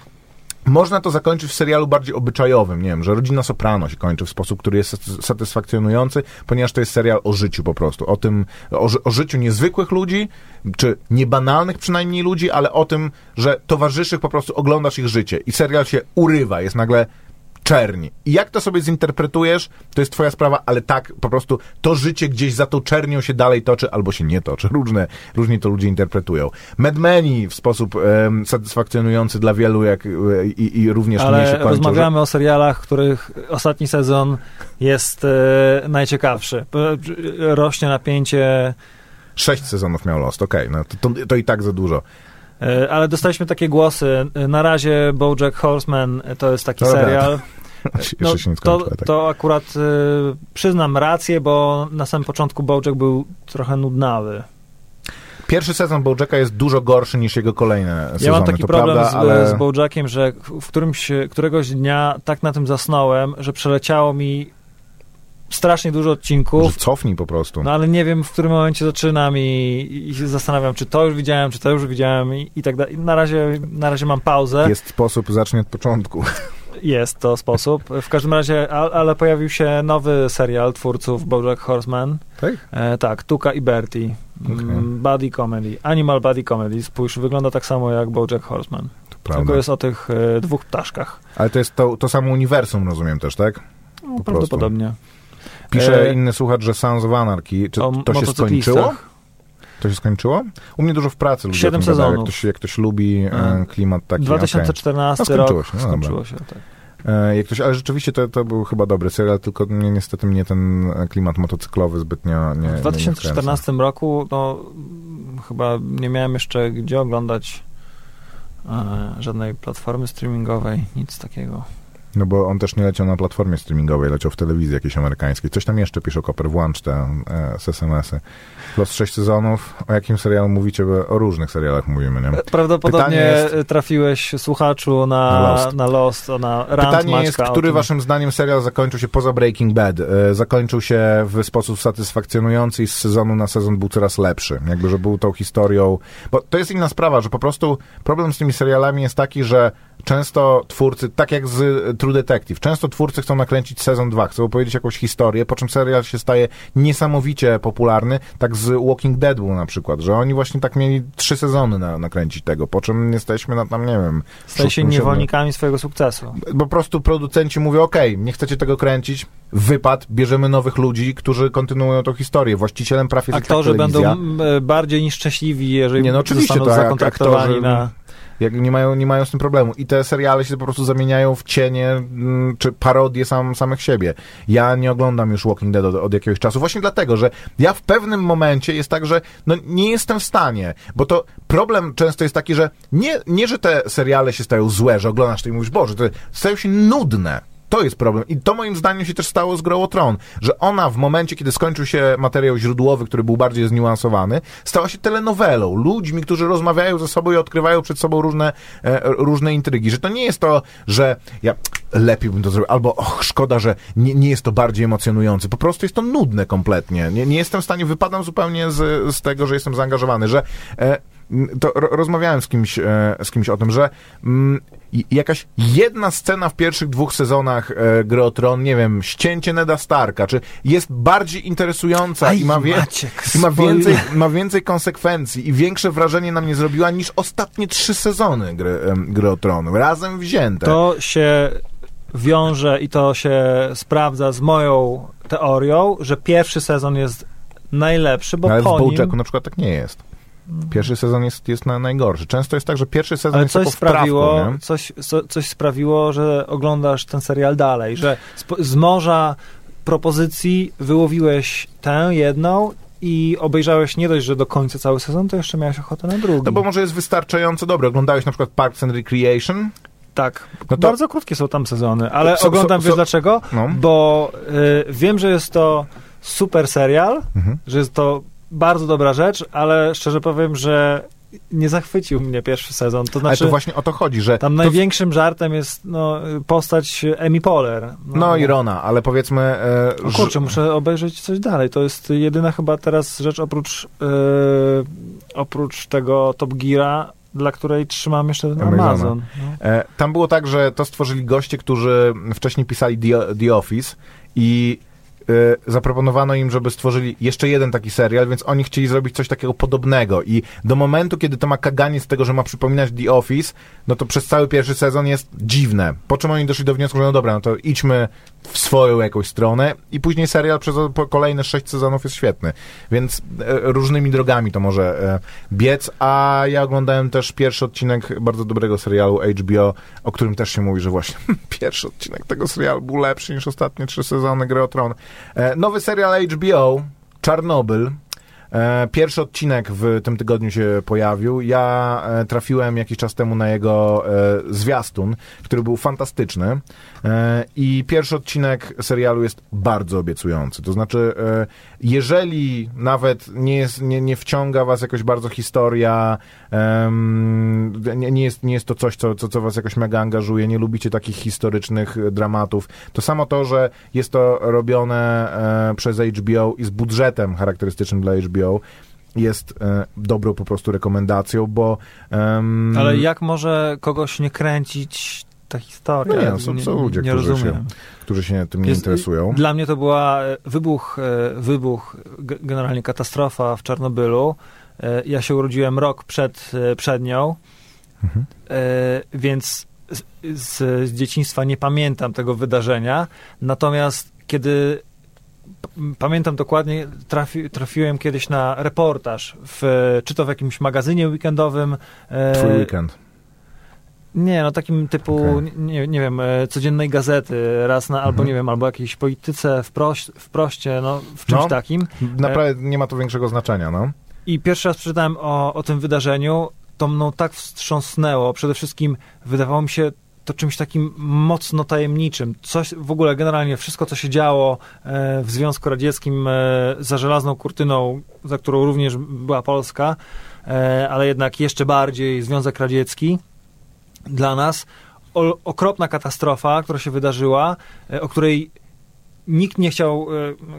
można to zakończyć w serialu bardziej obyczajowym, nie wiem, że Rodzina Soprano się kończy w sposób, który jest satys- satysfakcjonujący, ponieważ to jest serial o życiu po prostu, o tym, o, o życiu niezwykłych ludzi, czy niebanalnych przynajmniej ludzi, ale o tym, że towarzyszy po prostu oglądasz ich życie i serial się urywa, jest nagle czerni. I jak to sobie zinterpretujesz, to jest twoja sprawa, ale tak po prostu to życie gdzieś za tą czernią się dalej toczy, albo się nie toczy. Różne, różnie to ludzie interpretują. Mad Meni w sposób em, satysfakcjonujący dla wielu, jak e, i, i również mnie się Ale kończą. rozmawiamy o serialach, których ostatni sezon jest e, najciekawszy. P- Rośnie napięcie, Sześć sezonów miał Lost, okej, no to, to, to i tak za dużo. e, ale dostaliśmy takie głosy. E, Na razie BoJack Horseman e, to jest taki Dobra. serial. Jeszcze No, się nie to, skończyło, tak. to akurat e, przyznam rację, bo na samym początku BoJack był trochę nudnawy. Pierwszy sezon Bojacka jest dużo gorszy niż jego kolejne sezony, Ja mam taki to problem prawda, z, ale... z BoJackiem, że w którymś, któregoś dnia tak na tym zasnąłem, że przeleciało mi strasznie dużo odcinków. cofnij po prostu. No ale nie wiem, w którym momencie zaczynam i, i się zastanawiam, czy to już widziałem, czy to już widziałem i, i tak dalej. Na razie, na razie mam pauzę. Jest sposób, zacznij od początku. Jest to sposób. W każdym razie, a, ale pojawił się nowy serial twórców BoJack Horseman. Tak? E, tak, Tuka i Bertie. Mm, Buddy comedy. Animal buddy comedy. Spójrz, wygląda tak samo jak BoJack Horseman. To prawda. Tylko jest o tych e, dwóch ptaszkach. Ale to jest to, to samo uniwersum, rozumiem też, tak? No, Po prawdopodobnie. Pisze E, inny słuchacz, że Sons of Anarchy. Czy to się skończyło? To się skończyło? U mnie dużo w pracy ludzie Siedem gadają, jak sezonów. ktoś, jak ktoś lubi e, E, klimat taki. okej. 2014 No, skończyło rok się, no skończyło się, tak. E, Jak ktoś, ale rzeczywiście to, to był chyba dobry serial, tylko mnie, niestety mnie ten klimat motocyklowy zbytnio nie W nie- nie 2014 roku no, chyba nie miałem jeszcze gdzie oglądać e, żadnej platformy streamingowej, nic takiego. No bo on też nie leciał na platformie streamingowej, leciał w telewizji jakiejś amerykańskiej. Coś tam jeszcze pisze Koper, włącz te e, SMS-y. Plus sześć sezonów. O jakim serialu mówicie? Bo O różnych serialach mówimy, nie? Prawdopodobnie jest- trafiłeś słuchaczu na, Na na Lost. Lost, na rant Pytanie Maćka jest, który waszym zdaniem serial zakończył się poza Breaking Bad? E, Zakończył się w sposób satysfakcjonujący i z sezonu na sezon był coraz lepszy. Jakby, że był tą historią... Bo to jest inna sprawa, że po prostu problem z tymi serialami jest taki, że często twórcy, tak jak z e, True Detective, często twórcy chcą nakręcić sezon 2, chcą opowiedzieć jakąś historię, po czym serial się staje niesamowicie popularny, tak z Walking Dead był na przykład, że oni właśnie tak mieli trzy sezony na, nakręcić tego, po czym jesteśmy na tam, nie wiem... Staje się niewolnikami swojego sukcesu. Po prostu producenci mówią, okej, nie chcecie tego kręcić, wypad, bierzemy nowych ludzi, którzy kontynuują tą historię. Właścicielem praw jest Aktorzy tak będą bardziej niż szczęśliwi, jeżeli Nie, no oczywiście, zostaną to jak zakontraktowani aktorzy- na... Jak nie mają, nie mają z tym problemu. I te seriale się po prostu zamieniają w cienie, mm, czy parodie sam, samych siebie. Ja nie oglądam już Walking Dead od, od jakiegoś czasu, właśnie dlatego, że ja w pewnym momencie jest tak, że no, nie jestem w stanie, bo to problem często jest taki, że nie, nie, że te seriale się stają złe, że oglądasz to i mówisz, Boże, to stają się nudne. To jest problem. I to moim zdaniem się też stało z Grą o Tron, że ona w momencie, kiedy skończył się materiał źródłowy, który był bardziej zniuansowany, stała się telenowelą. Ludźmi, którzy rozmawiają ze sobą i odkrywają przed sobą różne, e, różne intrygi. Że to nie jest to, że ja lepiej bym to zrobił, albo och, szkoda, że nie, nie jest to bardziej emocjonujące. Po prostu jest to nudne kompletnie. Nie, nie jestem w stanie, wypadam zupełnie z, z tego, że jestem zaangażowany, że e, to ro, rozmawiałem z kimś, e, z kimś o tym, że mm, jakaś jedna scena w pierwszych dwóch sezonach e, Gry o Tron, nie wiem, ścięcie Neda Starka, czy jest bardziej interesująca i ma, wie, Maciek, i ma, więcej, ma więcej konsekwencji i większe wrażenie na mnie zrobiła niż ostatnie trzy sezony Gry, Gry o Tron, razem wzięte. To się wiąże i to się sprawdza z moją teorią, że pierwszy sezon jest najlepszy, bo Ale w po nim... Bojacku na przykład tak nie jest. Pierwszy sezon jest, jest na najgorszy. Często jest tak, że pierwszy sezon Ale jest coś wprawką, sprawiło, nie? coś, co, coś sprawiło, że oglądasz ten serial dalej, że spo, z morza propozycji wyłowiłeś tę jedną i obejrzałeś nie dość, że do końca cały sezon, to jeszcze miałeś ochotę na drugi. No bo może jest wystarczająco dobry. Oglądałeś na przykład Parks and Recreation? Tak, No to- bardzo krótkie są tam sezony, ale So- oglądam, so- wiesz so- dlaczego? No. Bo y, wiem, że jest to super serial, Mhm. że jest to bardzo dobra rzecz, ale szczerze powiem, że nie zachwycił mnie pierwszy sezon. To Ale znaczy, to właśnie o to chodzi, że... tam to, największym żartem jest no, postać Emi Poehler. No i Rona, ale powiedzmy... E, O kurczę, muszę obejrzeć coś dalej. To jest jedyna chyba teraz rzecz oprócz, yy, oprócz tego Top Geara, dla której trzymam jeszcze ten Amazona. Amazon. No. E, tam było tak, że to stworzyli goście, którzy wcześniej pisali The, The Office i e, zaproponowano im, żeby stworzyli jeszcze jeden taki serial, więc oni chcieli zrobić coś takiego podobnego i do momentu, kiedy to ma kaganie z tego, że ma przypominać The Office, no to przez cały pierwszy sezon jest dziwne. Po czym oni doszli do wniosku, że no dobra, no to idźmy w swoją jakąś stronę i później serial przez kolejne sześć sezonów jest świetny. Więc e, różnymi drogami to może e, biec, a ja oglądałem też pierwszy odcinek bardzo dobrego serialu HBO, o którym też się mówi, że właśnie pierwszy odcinek tego serialu był lepszy niż ostatnie trzy sezony Gry o Tron. E, nowy serial HBO, Czarnobyl, Pierwszy odcinek w tym tygodniu się pojawił. Ja e, trafiłem jakiś czas temu na jego e, zwiastun, który był fantastyczny. E, I pierwszy odcinek serialu jest bardzo obiecujący. To znaczy, e, jeżeli nawet nie, jest, nie, nie wciąga was jakoś bardzo historia, nie, nie, jest, nie jest to coś, co, co, co was jakoś mega angażuje, nie lubicie takich historycznych e, dramatów, to samo to, że jest to robione e, przez HBO i z budżetem charakterystycznym dla HBO, jest e, dobrą po prostu rekomendacją, bo... em, Ale jak może kogoś nie kręcić ta historia. Nie, no, są, są ludzie, nie którzy, rozumiem. się, którzy się tym nie Jest- interesują. Dla mnie to była e, wybuch, e, wybuch, ge- generalnie katastrofa w Czarnobylu. E, Ja się urodziłem rok przed, przed nią, Mhm. więc z, z, z dzieciństwa nie pamiętam tego wydarzenia. Natomiast kiedy pamiętam dokładnie, trafi, trafiłem kiedyś na reportaż, w, czy to w jakimś magazynie weekendowym. e, Twój weekend. nie, no takim typu, Okej. nie, nie wiem, e, codziennej gazety raz na, albo Mhm. nie wiem, albo jakiejś polityce wprost, wproście, no w czymś No. takim. Naprawdę nie ma to większego znaczenia, no. I pierwszy raz przeczytałem o, o tym wydarzeniu, to mną tak wstrząsnęło. Przede wszystkim wydawało mi się to czymś takim mocno tajemniczym. Coś, w ogóle generalnie wszystko, co się działo e, w Związku Radzieckim e, za żelazną kurtyną, za którą również była Polska, e, ale jednak jeszcze bardziej Związek Radziecki dla nas. Okropna katastrofa, która się wydarzyła, o której nikt nie chciał,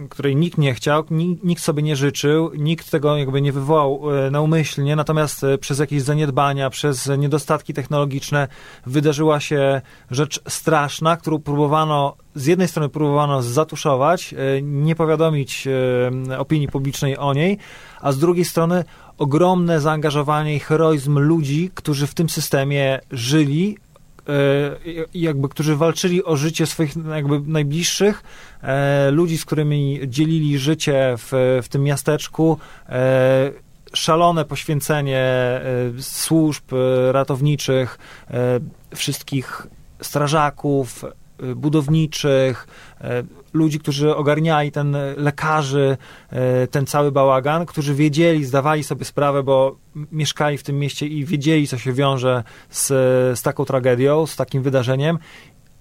e, której nikt nie chciał, ni- nikt sobie nie życzył, nikt tego jakby nie wywołał e, naumyślnie, natomiast e, przez jakieś zaniedbania, przez niedostatki technologiczne wydarzyła się rzecz straszna, którą próbowano, z jednej strony próbowano zatuszować, nie powiadomić opinii publicznej o niej, a z drugiej strony ogromne zaangażowanie i heroizm ludzi, którzy w tym systemie żyli, jakby, którzy walczyli o życie swoich jakby najbliższych, e, ludzi, z którymi dzielili życie w, w tym miasteczku, e, szalone poświęcenie e, służb e, ratowniczych, e, wszystkich strażaków, e, budowniczych, e, ludzi, którzy ogarniali ten e, lekarzy, e, ten cały bałagan, którzy wiedzieli, zdawali sobie sprawę, bo mieszkali w tym mieście i wiedzieli, co się wiąże z, z taką tragedią, z takim wydarzeniem,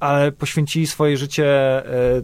ale poświęcili swoje życie e,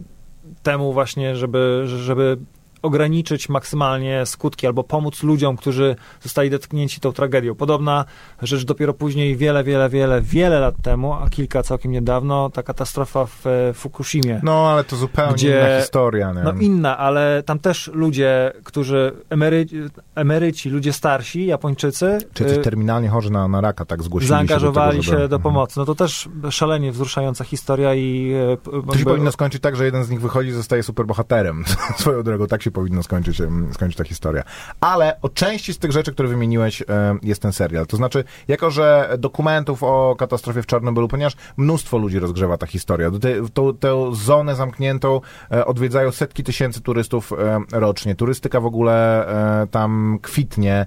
temu właśnie, żeby, żeby ograniczyć maksymalnie skutki albo pomóc ludziom, którzy zostali dotknięci tą tragedią. Podobna rzecz dopiero później, wiele, wiele, wiele, wiele lat temu, a kilka całkiem niedawno, ta katastrofa w e, Fukushimie. No, ale to zupełnie Gdzie- inna historia, nie? No inna, ale tam też ludzie, którzy emeryci, emeryci ludzie starsi, Japończycy, Czy y, terminalnie chorzy na, na raka tak zgłosili zaangażowali się do, tego, się do żeby... pomocy. No to też szalenie wzruszająca historia i e, To się powinno skończyć tak, że jeden z nich wychodzi i zostaje superbohaterem. Swoją drogą, tak się powinno skończyć, skończyć ta historia. Ale o części z tych rzeczy, które wymieniłeś, jest ten serial. To znaczy, jako że dokumentów o katastrofie w Czarnobylu, ponieważ mnóstwo ludzi rozgrzewa ta historia. Tą- Tę zonę zamkniętą e, odwiedzają setki tysięcy turystów rocznie. Turystyka w ogóle e, tam kwitnie.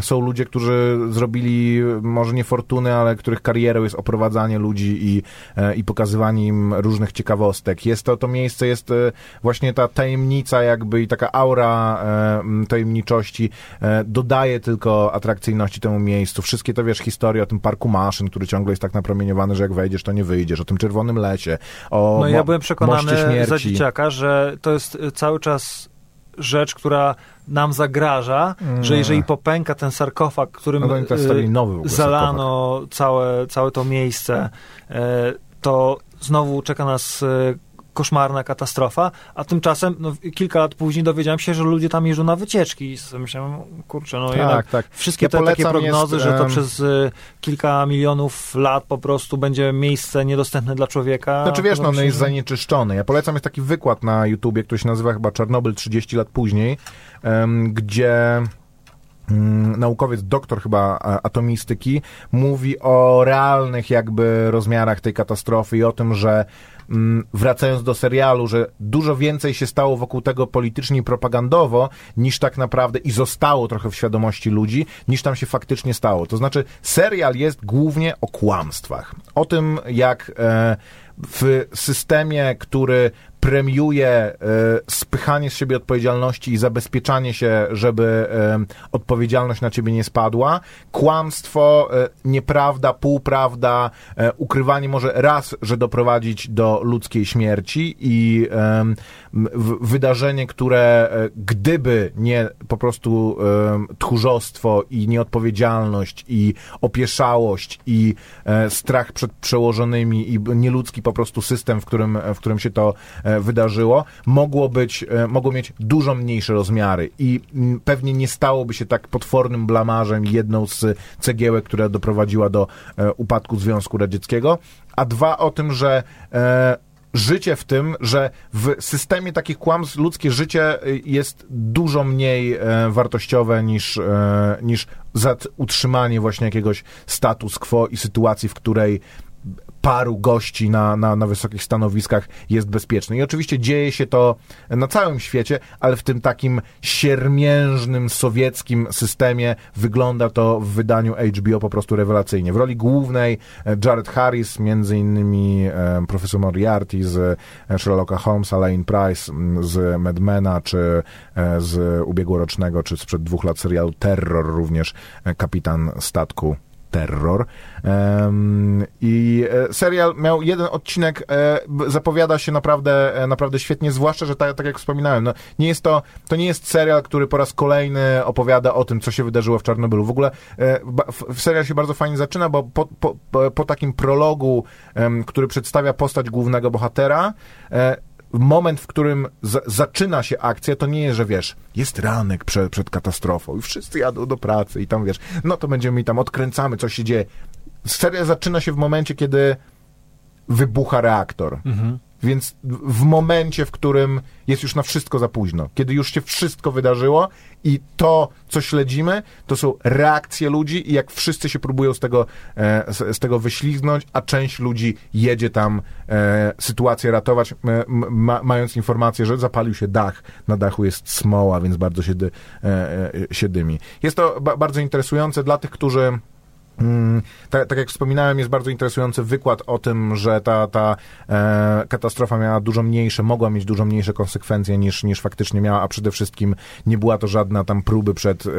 Są ludzie, którzy zrobili może nie fortuny, ale których karierą jest oprowadzanie ludzi i, e, i pokazywanie im różnych ciekawostek. Jest to, to miejsce, jest właśnie ta tajemnica jakby i taka aura e, tajemniczości e, dodaje tylko atrakcyjności temu miejscu. Wszystkie to, wiesz, historie o tym parku maszyn, który ciągle jest tak napromieniowany, że jak wejdziesz, to nie wyjdziesz, o tym czerwonym lesie, o No ja byłem przekonany za dzieciaka, że to jest y, cały czas rzecz, która nam zagraża, że Nie. jeżeli popęka ten sarkofag, którym No stawili nowy zalano całe, całe to miejsce, e, to znowu czeka nas e, koszmarna katastrofa, a tymczasem no, kilka lat później dowiedziałem się, że ludzie tam jeżdżą na wycieczki i myślałem, kurczę, no jednak Tak, tak. wszystkie Ja te takie prognozy, jest, że to przez y, kilka milionów lat po prostu będzie miejsce niedostępne dla człowieka. Znaczy wiesz, no, on się, jest zanieczyszczony. Ja polecam, jest taki wykład na YouTubie, który się nazywa chyba Czarnobyl 30 lat później, gdzie mm, naukowiec, doktor chyba atomistyki, mówi o realnych jakby rozmiarach tej katastrofy i o tym, że wracając do serialu, że dużo więcej się stało wokół tego politycznie i propagandowo, niż tak naprawdę i zostało trochę w świadomości ludzi, niż tam się faktycznie stało. To znaczy, serial jest głównie o kłamstwach. O tym, jak e, w systemie, który premiuje e, spychanie z siebie odpowiedzialności i zabezpieczanie się, żeby e, odpowiedzialność na ciebie nie spadła. Kłamstwo, e, nieprawda, półprawda, ukrywanie może raz, że doprowadzić do ludzkiej śmierci i wydarzenie, które gdyby nie po prostu tchórzostwo i nieodpowiedzialność i opieszałość i strach przed przełożonymi i nieludzki po prostu system, w którym, w którym się to wydarzyło, mogło być, e, mogło mieć dużo mniejsze rozmiary i mm, pewnie nie stałoby się tak potwornym blamarzem jedną z cegiełek, która doprowadziła do e, upadku Związku Radzieckiego, a dwa o tym, że e, życie w tym, że w systemie takich kłamstw ludzkie życie jest dużo mniej e, wartościowe niż, e, niż utrzymanie właśnie jakiegoś status quo i sytuacji, w której paru gości na, na, na wysokich stanowiskach jest bezpieczny. I oczywiście dzieje się to na całym świecie, ale w tym takim siermiężnym sowieckim systemie wygląda to w wydaniu HBO po prostu rewelacyjnie. W roli głównej e, Jared Harris, między innymi e, profesor Moriarty z e, Sherlocka Holmesa, Lane Price z Madmena, czy e, z ubiegłorocznego, czy sprzed dwóch lat serialu Terror również kapitan statku Terror. I e, serial miał jeden odcinek, e, zapowiada się naprawdę, e, naprawdę świetnie, zwłaszcza, że tak, tak jak wspominałem, no, nie jest to, to nie jest serial, który po raz kolejny opowiada o tym, co się wydarzyło w Czarnobylu. W ogóle serial się bardzo fajnie zaczyna, bo po, po, po, takim prologu, który przedstawia postać głównego bohatera, moment, w którym za- zaczyna się akcja, to nie jest, że wiesz, jest ranek przed, przed katastrofą i wszyscy jadą do pracy i tam wiesz, no to będziemy i tam odkręcamy, co się dzieje. Seria zaczyna się w momencie, kiedy wybucha reaktor. Więc w momencie, w którym jest już na wszystko za późno, kiedy już się wszystko wydarzyło i to, co śledzimy, to są reakcje ludzi i jak wszyscy się próbują z tego, e, z, tego wyśliznąć, a część ludzi jedzie tam e, sytuację ratować, mając informację, że zapalił się dach, na dachu jest smoła, więc bardzo się, dy, e, się dymi. Jest to ba, bardzo interesujące dla tych, którzy tak, tak jak wspominałem, jest bardzo interesujący wykład o tym, że ta, ta e, katastrofa miała dużo mniejsze, mogła mieć dużo mniejsze konsekwencje niż, niż faktycznie miała, a przede wszystkim nie była to żadna tam próby przed e,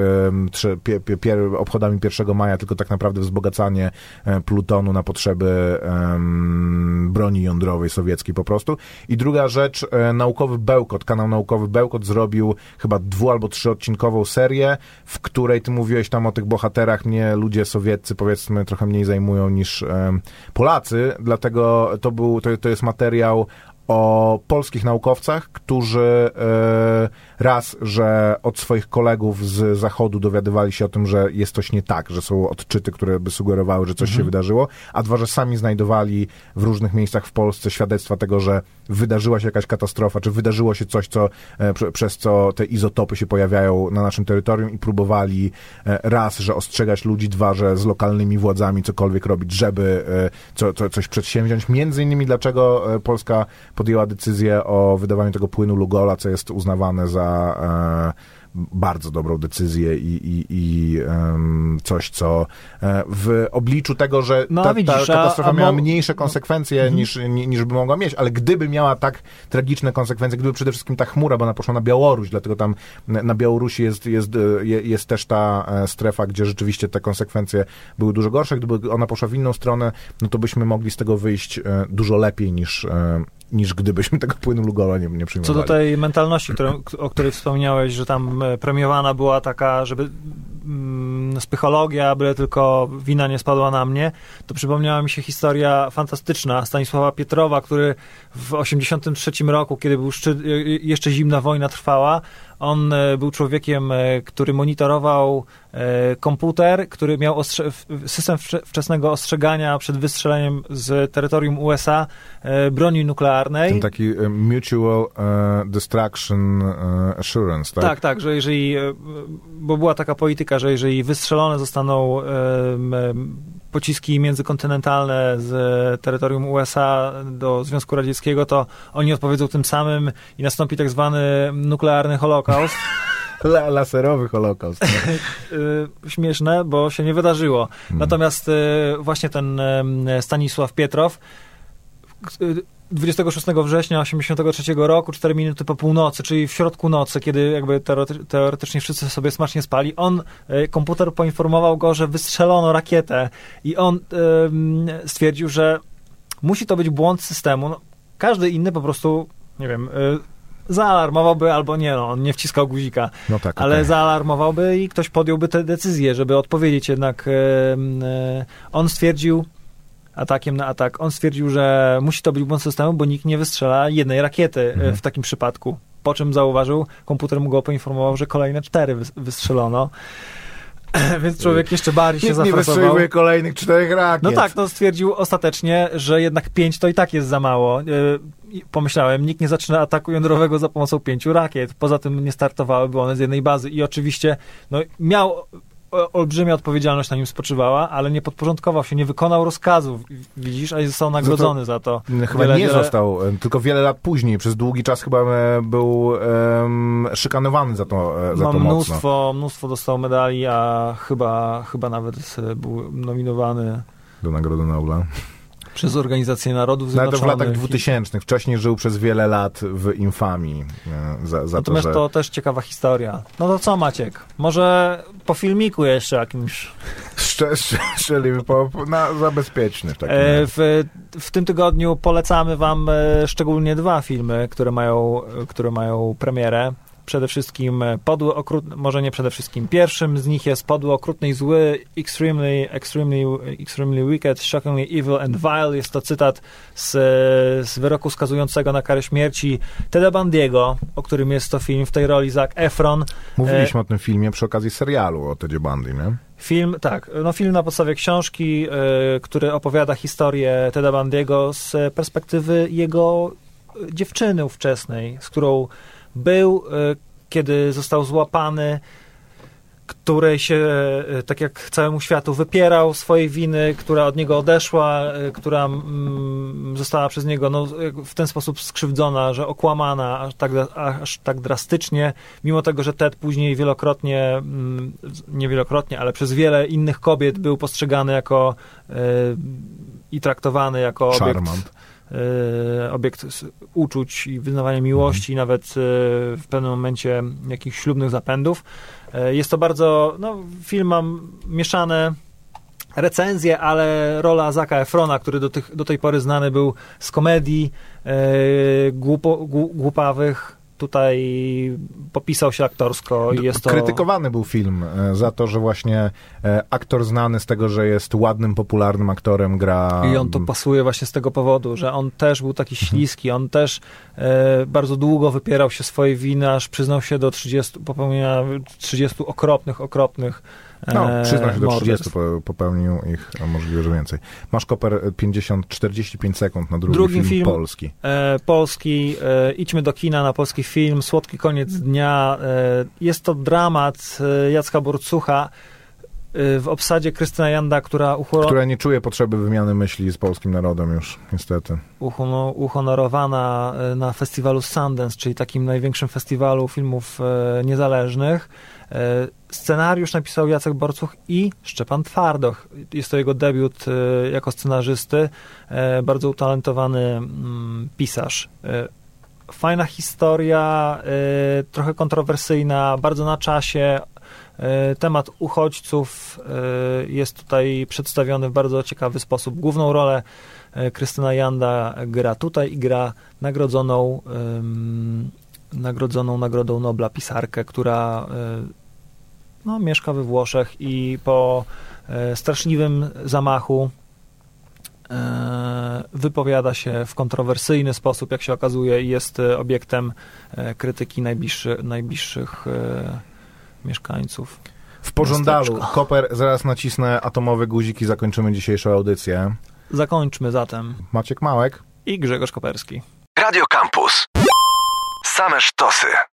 trze, pie, pie, pier, obchodami 1 maja, tylko tak naprawdę wzbogacanie e, plutonu na potrzeby em, broni jądrowej sowieckiej po prostu. I druga rzecz, e, naukowy Bełkot, kanał naukowy Bełkot zrobił chyba dwu albo trzyodcinkową serię, w której ty mówiłeś tam o tych bohaterach, mnie ludzie sowieccy powiedzmy trochę mniej zajmują niż Polacy, dlatego to był, to, to jest materiał o polskich naukowcach, którzy e, raz, że od swoich kolegów z zachodu dowiadywali się o tym, że jest coś nie tak, że są odczyty, które by sugerowały, że coś się wydarzyło, a dwa, że sami znajdowali w różnych miejscach w Polsce świadectwa tego, że wydarzyła się jakaś katastrofa, czy wydarzyło się coś, co, e, prze, przez co te izotopy się pojawiają na naszym terytorium i próbowali e, raz, że ostrzegać ludzi, dwa, że z lokalnymi władzami cokolwiek robić, żeby e, co, co, coś przedsięwziąć. Między innymi dlaczego Polska podjęła decyzję o wydawaniu tego płynu Lugola, co jest uznawane za e, bardzo dobrą decyzję i, i, i em, coś, co e, w obliczu tego, że No, ta, ta widzisz, a- katastrofa a miała mniejsze konsekwencje Mhm. niż, ni- niż by mogła mieć, ale gdyby miała tak tragiczne konsekwencje, gdyby przede wszystkim ta chmura, bo ona poszła na Białoruś, dlatego tam na Białorusi jest, jest, e, je- jest też ta e, strefa, gdzie rzeczywiście te konsekwencje były dużo gorsze. Gdyby ona poszła w inną stronę, no to byśmy mogli z tego wyjść dużo lepiej niż, niż gdybyśmy tego płynu Lugola nie, nie Co przyjmowali. do tej mentalności, którą, o której wspomniałeś, że tam e, premiowana była taka, żeby mm, spychologia, byle tylko wina nie spadła na mnie, to przypomniała mi się historia fantastyczna Stanisława Pietrowa, który w 83 roku, kiedy był szczyt, e, jeszcze zimna wojna trwała, on e, był człowiekiem, e, który monitorował e, komputer, który miał ostrze- system wcze- wczesnego ostrzegania przed wystrzeleniem z terytorium USA broni nuklearnej. Ten taki mutual distraction e, assurance, tak? Tak, tak, że jeżeli, bo była taka polityka, że jeżeli wystrzelone zostaną pociski międzykontynentalne z terytorium USA do Związku Radzieckiego, to oni odpowiedzą tym samym i nastąpi tak zwany nuklearny holokaust. La, laserowy holokaust. Y, Śmieszne, bo się nie wydarzyło. Mm. Natomiast y, właśnie ten Stanisław Pietrow 26 września 83 roku, 4 minuty po północy, czyli w środku nocy, kiedy jakby teorety- teoretycznie wszyscy sobie smacznie spali, on, y, komputer poinformował go, że wystrzelono rakietę i on stwierdził, że musi to być błąd systemu. No, każdy inny po prostu, nie wiem, y, zaalarmowałby albo nie, no, on nie wciskał guzika No tak, ale okej. zaalarmowałby i ktoś podjąłby tę decyzję, żeby odpowiedzieć jednak. e, On stwierdził, atakiem na atak. On stwierdził, że musi to być błąd systemu, bo nikt nie wystrzela jednej rakiety e, Mhm. w takim przypadku. Po czym zauważył, komputer mu go poinformował, że kolejne cztery wys- wystrzelono. Więc człowiek jeszcze bardziej się Nikt nie zafrasował. wystrzeliwuje kolejnych czterech rakiet. No tak, no stwierdził ostatecznie, że jednak pięć to i tak jest za mało. E, Pomyślałem, nikt nie zaczyna ataku jądrowego za pomocą pięciu rakiet. Poza tym nie startowałyby one z jednej bazy. I oczywiście no, miał olbrzymia odpowiedzialność na nim spoczywała, ale nie podporządkował się, nie wykonał rozkazów, widzisz, a został nagrodzony za to. Chyba Wiele, nie wiele- został, e, tylko wiele lat później, przez długi czas chyba e, był em, szykanowany za to, e, za Ma to mocno. mnóstwo, mnóstwo dostał medali, a chyba, chyba nawet był nominowany Do Nagrody Nobla. Przez Organizację Narodów Nawet Zjednoczonych. w latach 2000. Wcześniej żył przez wiele lat w infamii e, za, za to, Natomiast że... to też ciekawa historia. No to co Maciek? Może po filmiku jeszcze jakimś. Szcze, szcze, szczeliwy po, na, za bezpieczny w takim E, w, w tym tygodniu polecamy wam e, szczególnie dwa filmy, które mają, które mają premierę. Przede wszystkim e, Podły Okrutny, może nie przede wszystkim. Pierwszym z nich jest Podły Okrutny i Zły, Extremely, extremely, extremely Wicked, Shockingly Evil and Vile. Jest to cytat z, z wyroku skazującego na karę śmierci Teda Bandiego, o którym jest to film w tej roli Zac Efron. Mówiliśmy o tym filmie przy okazji serialu o Tedzie Bundy, nie? Film, tak, no film na podstawie książki, y, który opowiada historię Teda Bandiego z perspektywy jego dziewczyny ówczesnej, z którą był, y, kiedy został złapany, której się, y, tak jak całemu światu, wypierał swojej winy, która od niego odeszła, y, która mm, została przez niego no, w ten sposób skrzywdzona, że okłamana aż tak, aż tak drastycznie, mimo tego, że Ted później wielokrotnie, mm, nie wielokrotnie, ale przez wiele innych kobiet był postrzegany jako i traktowany jako obiekt Charmant. E, obiekt uczuć i wyznawania miłości, nawet e, w pewnym momencie jakichś ślubnych zapędów. E, Jest to bardzo, no, film ma mieszane recenzje, ale rola Zaka Efrona, który do, tych, do tej pory znany był z komedii głupo, głu- głupawych, tutaj popisał się aktorsko i jest to... Krytykowany był film e, za to, że właśnie e, aktor znany z tego, że jest ładnym, popularnym aktorem, gra... I on to pasuje właśnie z tego powodu, że on też był taki śliski, on też e, bardzo długo wypierał się swojej winy, aż przyznał się do 30, popełnienia 30 okropnych, okropnych No, przyznał się do 30, morderstw. po- popełnił ich, a możliwe, że więcej. Masz koper e, 50, 45 sekund na drugi Drugi film, film. polski. E, polski, e, idźmy do kina na polski film, Słodki koniec dnia. E, jest to dramat e, Jacka Borcucha e, w obsadzie Krystyna Janda, która uchoro- Która nie czuje potrzeby wymiany myśli z polskim narodem już, niestety. uhono- uhonorowana e, na festiwalu Sundance, czyli takim największym festiwalu filmów e, niezależnych. E, Scenariusz napisał Jacek Borcuch i Szczepan Twardoch. Jest to jego debiut e, jako scenarzysty. E, Bardzo utalentowany mm, pisarz. Fajna historia, trochę kontrowersyjna, bardzo na czasie. Temat uchodźców jest tutaj przedstawiony w bardzo ciekawy sposób. Główną rolę Krystyna Janda gra tutaj i gra nagrodzoną, nagrodzoną Nagrodą Nobla pisarkę, która e, no, mieszka we Włoszech i po e, straszliwym zamachu e, wypowiada się w kontrowersyjny sposób, jak się okazuje, i jest obiektem krytyki najbliższy, najbliższych mieszkańców. W pożądalu. Koper, zaraz nacisnę atomowe guzik i zakończymy dzisiejszą audycję. Zakończmy zatem. Maciek Małek. I Grzegorz Koperski. Radio Campus. Same sztosy.